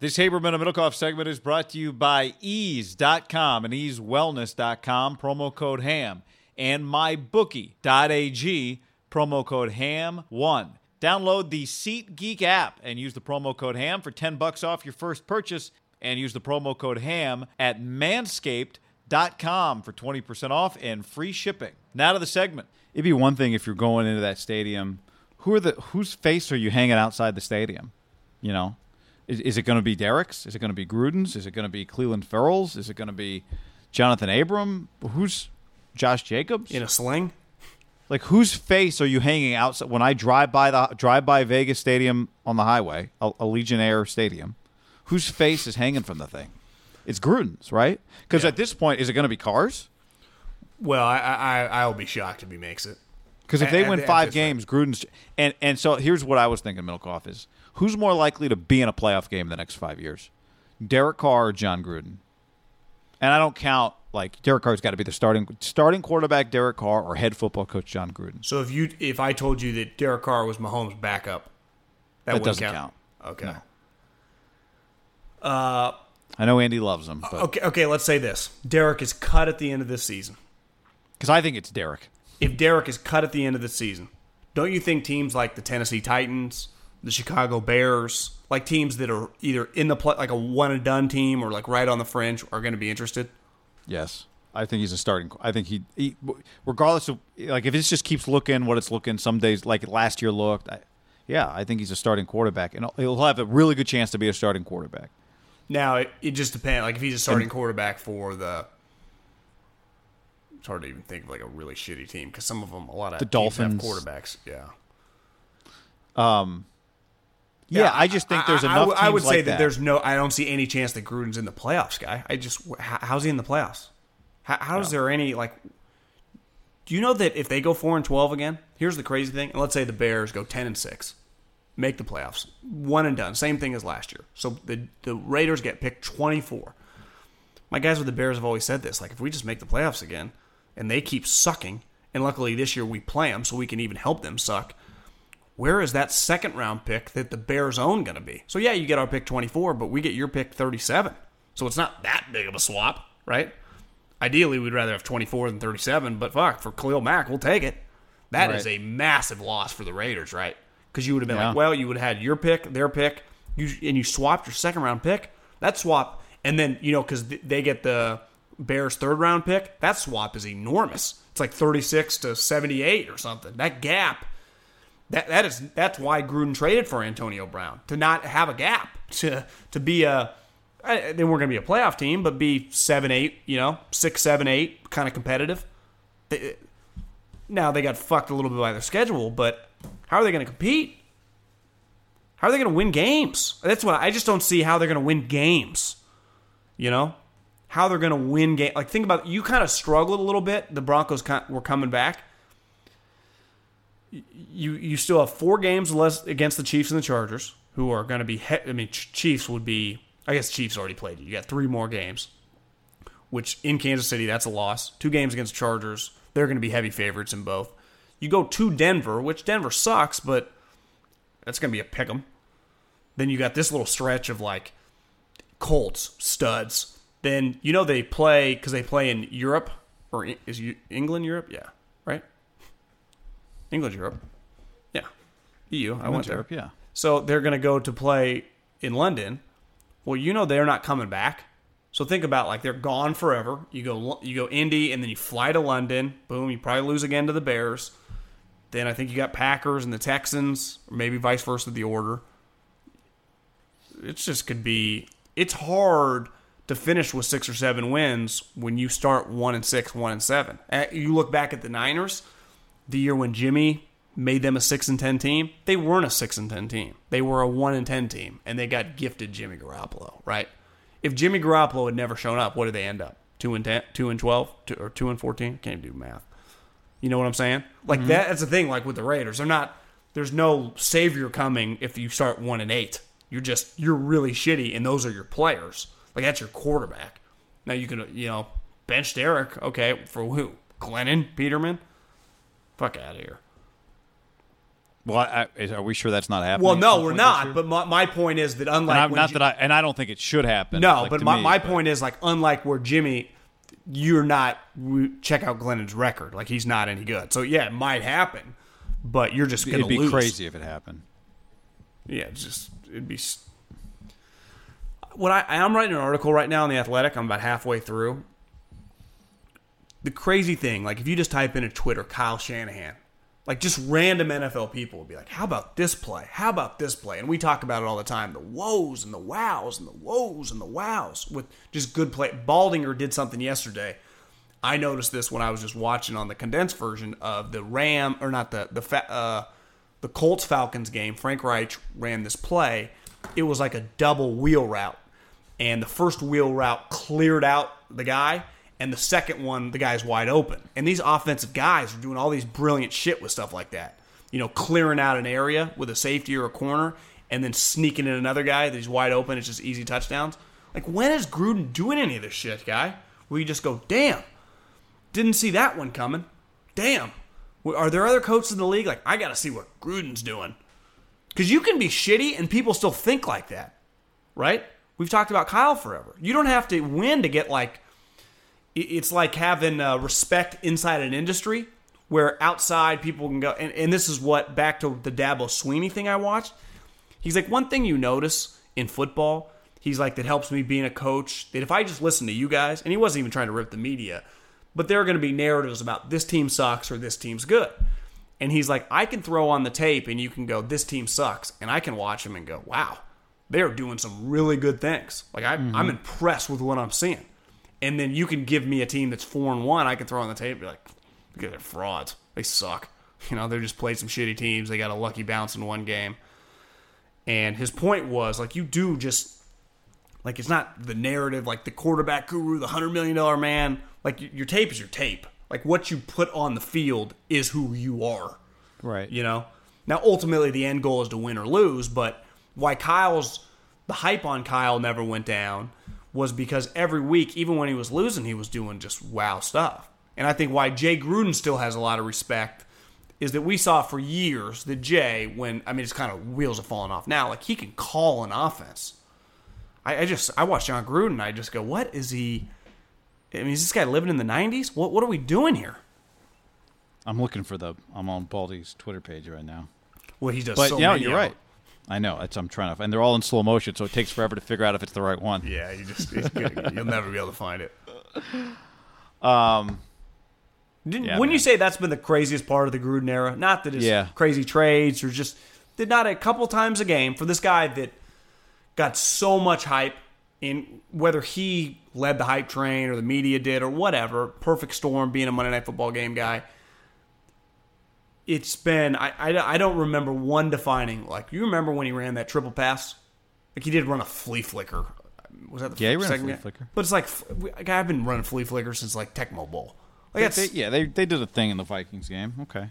This Haberman and Middlekauff segment is brought to you by eaze.com and eazewellness.com, promo code HAM, and mybookie.ag, promo code HAM1. Download the SeatGeek app and use the promo code HAM for 10 bucks off your first purchase and use the promo code HAM at manscaped.com for 20% off and free shipping. Now to the segment. It'd be one thing if you're going into that stadium, who are the whose face are you hanging outside the stadium? You know, is, is it going to be Derek's? Is it going to be Gruden's? Is it going to be Clelin Ferrell's? Is it going to be Jonathan Abram? Who's Josh Jacobs? In a sling? Like whose face are you hanging outside when I drive by the drive by Vegas Stadium on the highway, a, Allegiant Stadium? Whose face is hanging from the thing? It's Gruden's, right? Because Yeah. at this point, is it going to be cars? Well, I, I I'll be shocked if he makes it. Because if they At- win at five rate. games, Gruden's and and so here's what I was thinking, Milkoff is who's more likely to be in a playoff game in the next five years, Derek Carr or Jon Gruden? And I don't count like Derek Carr's got to be the starting starting quarterback, Derek Carr, or head football coach Jon Gruden. So if you if I told you that Derek Carr was Mahomes' backup, that, That doesn't count. count. Okay. Uh, I know Andy loves him, but Okay. Okay. Let's say this: Derek is cut at the end of this season. because I think it's Derek. If Derek is cut at the end of the season, don't you think teams like the Tennessee Titans, the Chicago Bears, like teams that are either in the play, like a one and done team, or like right on the fringe, are going to be interested? Yes, I think he's a starting. I think he, he regardless of like if it just keeps looking what it's looking. Some days like last year looked. I, yeah, I think he's a starting quarterback, and he'll have a really good chance to be a starting quarterback. Now it, it just depends. Like if he's a starting quarterback for the, it's hard to even think of like a really shitty team because some of them, a lot of The Dolphins. quarterbacks. Yeah, um, Yeah, I just think there's I- I enough. would- I, would say like that, there's no. I don't see any chance that Gruden's in the playoffs, guy. I just how, how's he in the playoffs? How, how's there any like? Do you know that if they go four and twelve again, here's the crazy thing. And let's say the Bears go ten and six, make the playoffs, one and done, same thing as last year. So the the Raiders get picked twenty four. My guys with the Bears have always said this: like if we just make the playoffs again, and they keep sucking, and luckily this year we play them so we can even help them suck where is that second round pick that the Bears own going to be? So yeah, you get our pick 24, but we get your pick 37. So it's not that big of a swap, right? Ideally, we'd rather have 24 than 37, but fuck, for Khalil Mack, we'll take it. That is Right. a massive loss for the Raiders, right? Because you would have been Yeah. like, well, you would have had your pick, their pick, you, and you swapped your second round pick. That swap, and then, you know, because they get the Bears third round pick, that swap is enormous. It's like 36 to 78 or something. That gap that that is that's why Gruden traded for Antonio Brown to not have a gap to to be a they weren't going to be a playoff team, but be seven eight, you know, six seven eight, kind of competitive. They- now they got fucked a little bit by their schedule, but how are they going to compete? How are they going to win games? That's what I just don't see how they're going to win games. You know, how they're going to win game. Like think about you kind of struggled a little bit. The Broncos were coming back you you still have four games less against the Chiefs and the Chargers, who are going to be. He- I mean, Chiefs would be. I guess Chiefs already played you. You got three more games, which in Kansas City that's a loss. Two games against Chargers, they're going to be heavy favorites in both. You go to Denver, which Denver sucks, but that's going to be a pick 'em. Then you got this little stretch of like Colts studs. Then you know they play because they play in Europe or is England Europe? Yeah, right. England Europe. Yeah, EU. I went there. Europe, yeah. So they're going to go to play in London. Well, you know they're not coming back. So think about like they're gone forever. You go you go Indy and then you fly to London. Boom, you probably lose again to the Bears. Then I think you got Packers and the Texans, or maybe vice versa the order. It just could be it's hard to finish with 6 or 7 wins when you start 1 and 6, 1 and 7. Uh, You look back at the Niners, the year when Jimmy made them a 6 and 10 team, they weren't a 6 and 10 team. They were a 1 and 10 team and they got gifted Jimmy Garoppolo, right? If Jimmy Garoppolo had never shown up, what did they end up? 2 and 10, 2 and 12 two, or 2 and 14? Can't do math. You know what I'm saying? Like mm-hmm. that that's the thing like with the Raiders. They're not there's no savior coming if you start 1 and 8. You're just you're really shitty and those are your players. Like that's your quarterback. Now you can you know bench Derek, okay, for who? Glennon, Peterman? Fuck out of here. Well, I, is, are we sure that's not happening? Well, no, we're not. But my, my point is that And unlike I'm, not Ji- that I and I don't think it should happen. no, like, but my, me, my but- point is like unlike where Jimmy, you're not. Check out Glennon's record. Like he's not any good. So yeah, it might happen, but you're just gonna it'd be lose. crazy if it happened. Yeah, it's just it'd be. s- What I I'm writing an article right now in the Athletic. I'm about halfway through. The crazy thing, like if you just type in a Twitter Kyle Shanahan, like just random NFL people will be like, "How about this play? How about this play?" And we talk about it all the time: the woes and the wows and the woes and the wows with just good play. Baldinger did something yesterday. I noticed this when I was just watching on the condensed version of the Ram or not the the uh, the Colts Falcons game. Frank Reich ran this play. It was like a double wheel route, and the first wheel route cleared out the guy, and the second one the guy's wide open. And these offensive guys are doing all these brilliant shit with stuff like that. You know, clearing out an area with a safety or a corner, and then sneaking in another guy that he's wide open. It's just easy touchdowns. Like when is Gruden doing any of this shit, guy? Where you just go, damn, didn't see that one coming. Damn. Are there other coaches in the league? Like, I got to see what Gruden's doing. Because you can be shitty and people still think like that, right? We've talked about Kyle forever. You don't have to win to get like, it's like having uh, respect inside an industry where outside people can go. And, and this is what, back to the Dabo Swinney thing I watched. He's like, one thing you notice in football, he's like, that helps me being a coach, that if I just listen to you guys, and he wasn't even trying to rip the media, but there are going to be narratives about this team sucks or this team's good. And he's like, I can throw on the tape and you can go, this team sucks. And I can watch him and go, wow, they're doing some really good things. Like, I, I'm impressed with what I'm seeing. And then you can give me a team that's four and one. I can throw on the tape and be like, look at they're frauds. They suck. You know, they just played some shitty teams. They got a lucky bounce in one game. And his point was like, you do just like it's not the narrative, like the quarterback guru, the hundred million dollar man. Like your tape is your tape. Like what you put on the field is who you are. Right. You know. Now ultimately the end goal is to win or lose, but why Kyle's the hype on Kyle never went down was because every week, even when he was losing, he was doing just wow stuff. And I think why Jay Gruden still has a lot of respect is that we saw for years that Jay, when I mean, it's kind of wheels are falling off now. Like he can call an offense. I, I just I watch Jon Gruden. I just go, what is he? I mean, is this guy living in the '90s? What what are we doing here? I'm looking for the. I'm on Baldy's Twitter page right now. Well, he does. But so yeah, you're right. Them. I know. That's I'm trying to. And they're all in slow motion, so it takes forever to figure out if it's the right one. Yeah, you just it's good. you'll never be able to find it. Um. Didn't, Yeah, wouldn't you say that's been the craziest part of the Gruden era? Not that it's Yeah. crazy trades or just did not a couple times a game for this guy that got so much hype in whether he led the hype train or the media did or whatever. Perfect storm being a Monday Night Football game guy. It's been I, I, I don't remember one defining like you remember when he ran that triple pass like he did run a flea flicker was that the Yeah, he ran a flea game? flicker. but it's like like, I've been running flea flicker since like Tecmo Bowl like They, they- yeah, they they did a thing in the Vikings game. Okay.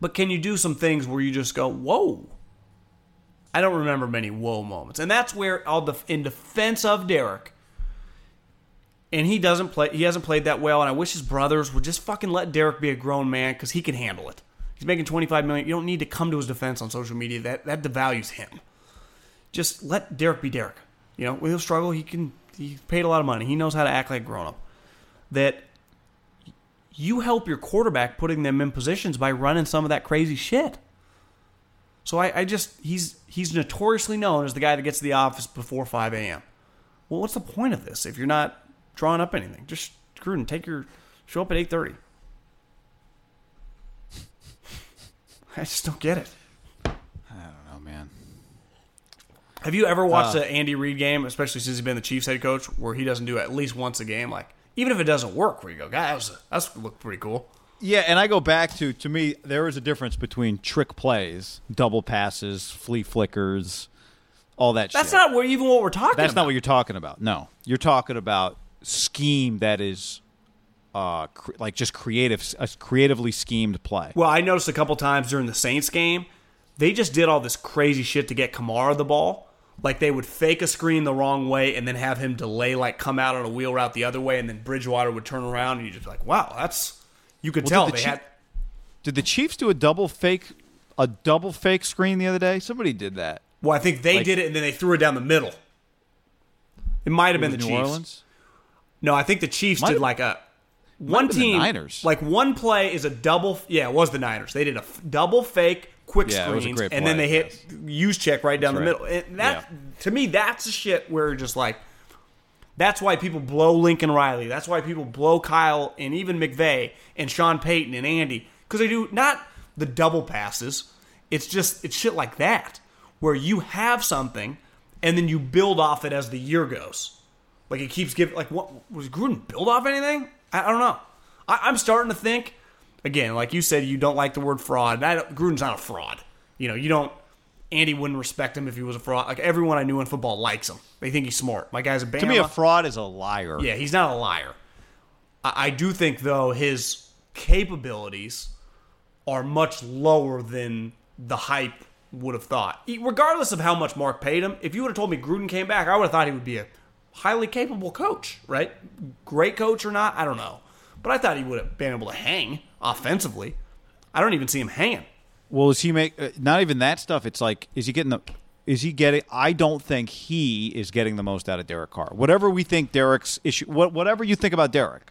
But can you do some things where you just go, whoa? I don't remember many whoa moments. And that's where I'll def- in defense of Derek, and he doesn't play he hasn't played that well, and I wish his brothers would just fucking let Derek be a grown man because he can handle it. He's making 25 million. You don't need to come to his defense on social media. That that devalues him. Just let Derek be Derek. You know, he'll struggle. He can. He paid a lot of money. He knows how to act like a grown up. That you help your quarterback putting them in positions by running some of that crazy shit. So I, I just he's he's notoriously known as the guy that gets to the office before 5 a.m. Well, what's the point of this if you're not drawing up anything? Just Gruden, take your show up at 8:30. I just don't get it. Oh man. Have you ever watched uh. an Andy Reid game, especially since he's been the Chiefs head coach, where he doesn't do at least once a game? Like even if it doesn't work, where you go, guys, that's looked pretty cool. Yeah, and I go back to to me there is a difference between trick plays, double passes, flea flickers, all that That's shit. not what, even what we're talking That's about. not what you're talking about. No. You're talking about scheme that is uh cr- like just creative a creatively schemed play. Well, I noticed a couple times during the Saints game, they just did all this crazy shit to get Kamara the ball. Like they would fake a screen the wrong way and then have him delay, like come out on a wheel route the other way, and then Bridgewater would turn around, and you just be like, wow, that's you could Well, tell did the they Chi- had. Did the Chiefs do a double fake a double fake screen the other day? Somebody did that. Well, I think they like- did it, and then they threw it down the middle. It might have been the New Chiefs. Orleans? No, I think the Chiefs Might did have- like a one team. Niners. Like one play is a double. Yeah, it was the Niners. They did a f- double fake quick Yeah, it was a screens, great and then they hit use check right down the That's middle. And that Yeah. to me, that's the shit where just like. That's why people blow Lincoln Riley. That's why people blow Kyle and even McVay and Sean Payton and Andy because they do not the double passes. It's just it's shit like that where you have something and then you build off it as the year goes. Like it keeps giving. Like what was Gruden build off anything? I, I don't know. I, I'm starting to think again. Like you said, you don't like the word fraud. I Gruden's not a fraud. You know, you don't. Andy wouldn't respect him if he was a fraud. Like everyone I knew in football likes him. They think he's smart. My guy's a Bama. To me, a fraud is a liar. Yeah, he's not a liar. I, I do think though his capabilities are much lower than the hype would have thought. Regardless of how much Mark paid him, if you would have told me Gruden came back, I would have thought he would be a highly capable coach, right? Great coach or not, I don't know. But I thought he would have been able to hang offensively. I don't even see him hanging. Well, is he make uh, not even that stuff? It's like, is he getting the? Is he getting? I don't think he is getting the most out of Derek Carr. Whatever we think Derek's issue, what, whatever you think about Derek,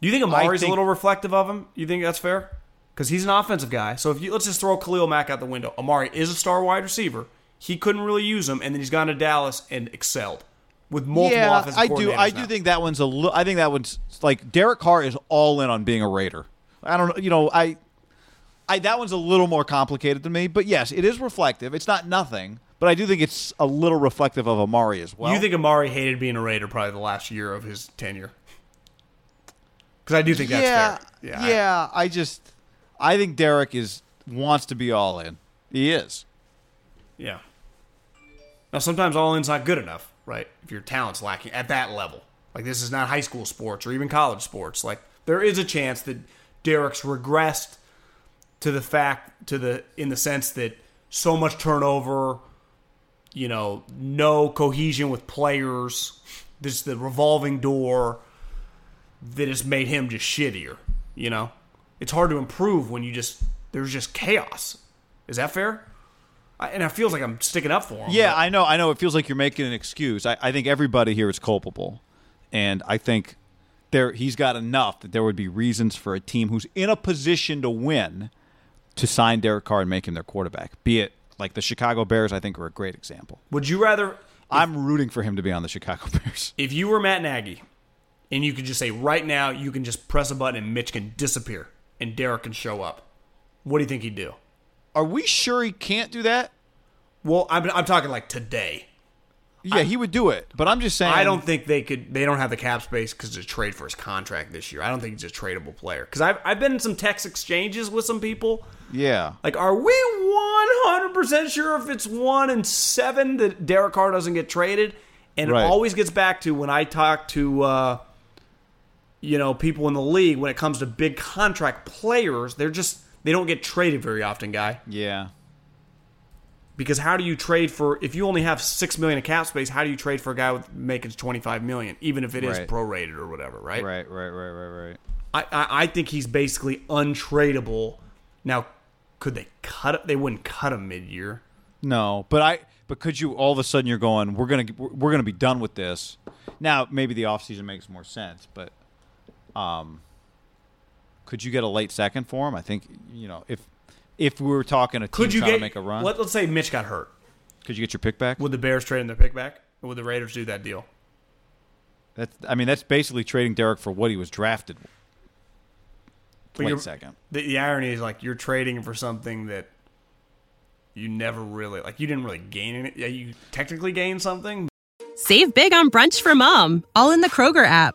Do you think Amari's think- a little reflective of him? You think that's fair? Because he's an offensive guy. So if you let's just throw Khalil Mack out the window. Amari is a star wide receiver. He couldn't really use him, and then he's gone to Dallas and excelled with multiple yeah, offensive I do. I do think that one's a little. I think that one's like Derek Carr is all in on being a Raider. I don't know. You know, I, I that one's a little more complicated to me. But yes, it is reflective. It's not nothing, but I do think it's a little reflective of Amari as well. you think Amari hated being a Raider probably the last year of his tenure? Because I do think that's yeah, fair. Yeah, I- I, just, I think Derek is wants to be all in. He is. yeah. Now sometimes all in's not good enough, right? If your talent's lacking at that level, like this is not high school sports or even college sports. Like there is a chance that Derek's regressed to the fact to the in the sense that so much turnover, you know, no cohesion with players, this the revolving door that has made him just shittier. You know, it's hard to improve when you just there's just chaos. Is that fair? I, and it feels like I'm sticking up for him. Yeah, but- I know. I know. It feels like you're making an excuse. I, I think everybody here is culpable, and I think there he's got enough that there would be reasons for a team who's in a position to win to sign Derek Carr and make him their quarterback. Be it like the Chicago Bears. I think are a great example. Would you rather I'm rooting for him to be on the Chicago Bears. if you were Matt Nagy and you could just say right now you can just press a button and Mitch can disappear and Derek can show up? What do you think he'd do? Are we sure he can't do that? Well, I'm, I'm talking like today. Yeah, he would do it. But I'm just saying. I don't think they could. They don't have the cap space because to trade for his contract this year. I don't think he's a tradable player. Because I've I've been in some text exchanges with some people. Yeah. Like, are we one hundred percent sure if it's one and seven that Derek Carr doesn't get traded? And Right. it always gets back to when I talk to uh, you know people in the league when it comes to big contract players. They're just they don't get traded very often, guy. Yeah. Because how do you trade for if you only have six million of cap space? How do you trade for a guy with making twenty five million, even if it is Right. prorated or whatever? Right. Right, right, right, right, right. I, I I think he's basically untradeable. Now, could they cut it? They wouldn't cut him mid year. No, but I but could you all of a sudden you're going we're going to we're to be done with this. Now, maybe the offseason makes more sense, but um could you get a late second for him? I think, you know, if if we were talking a team Could you trying get to make a run, Let, let's say Mitch got hurt. could you get your pick back? Would the Bears trade in their pick back? Or would the Raiders do that deal? That's I mean, that's basically trading Derek for what he was drafted. But Late you're- second. The, the irony is like you're trading for something that you never really like. You didn't really gain it. Yeah, you technically gained something. Save big on brunch for mom, all in the Kroger app.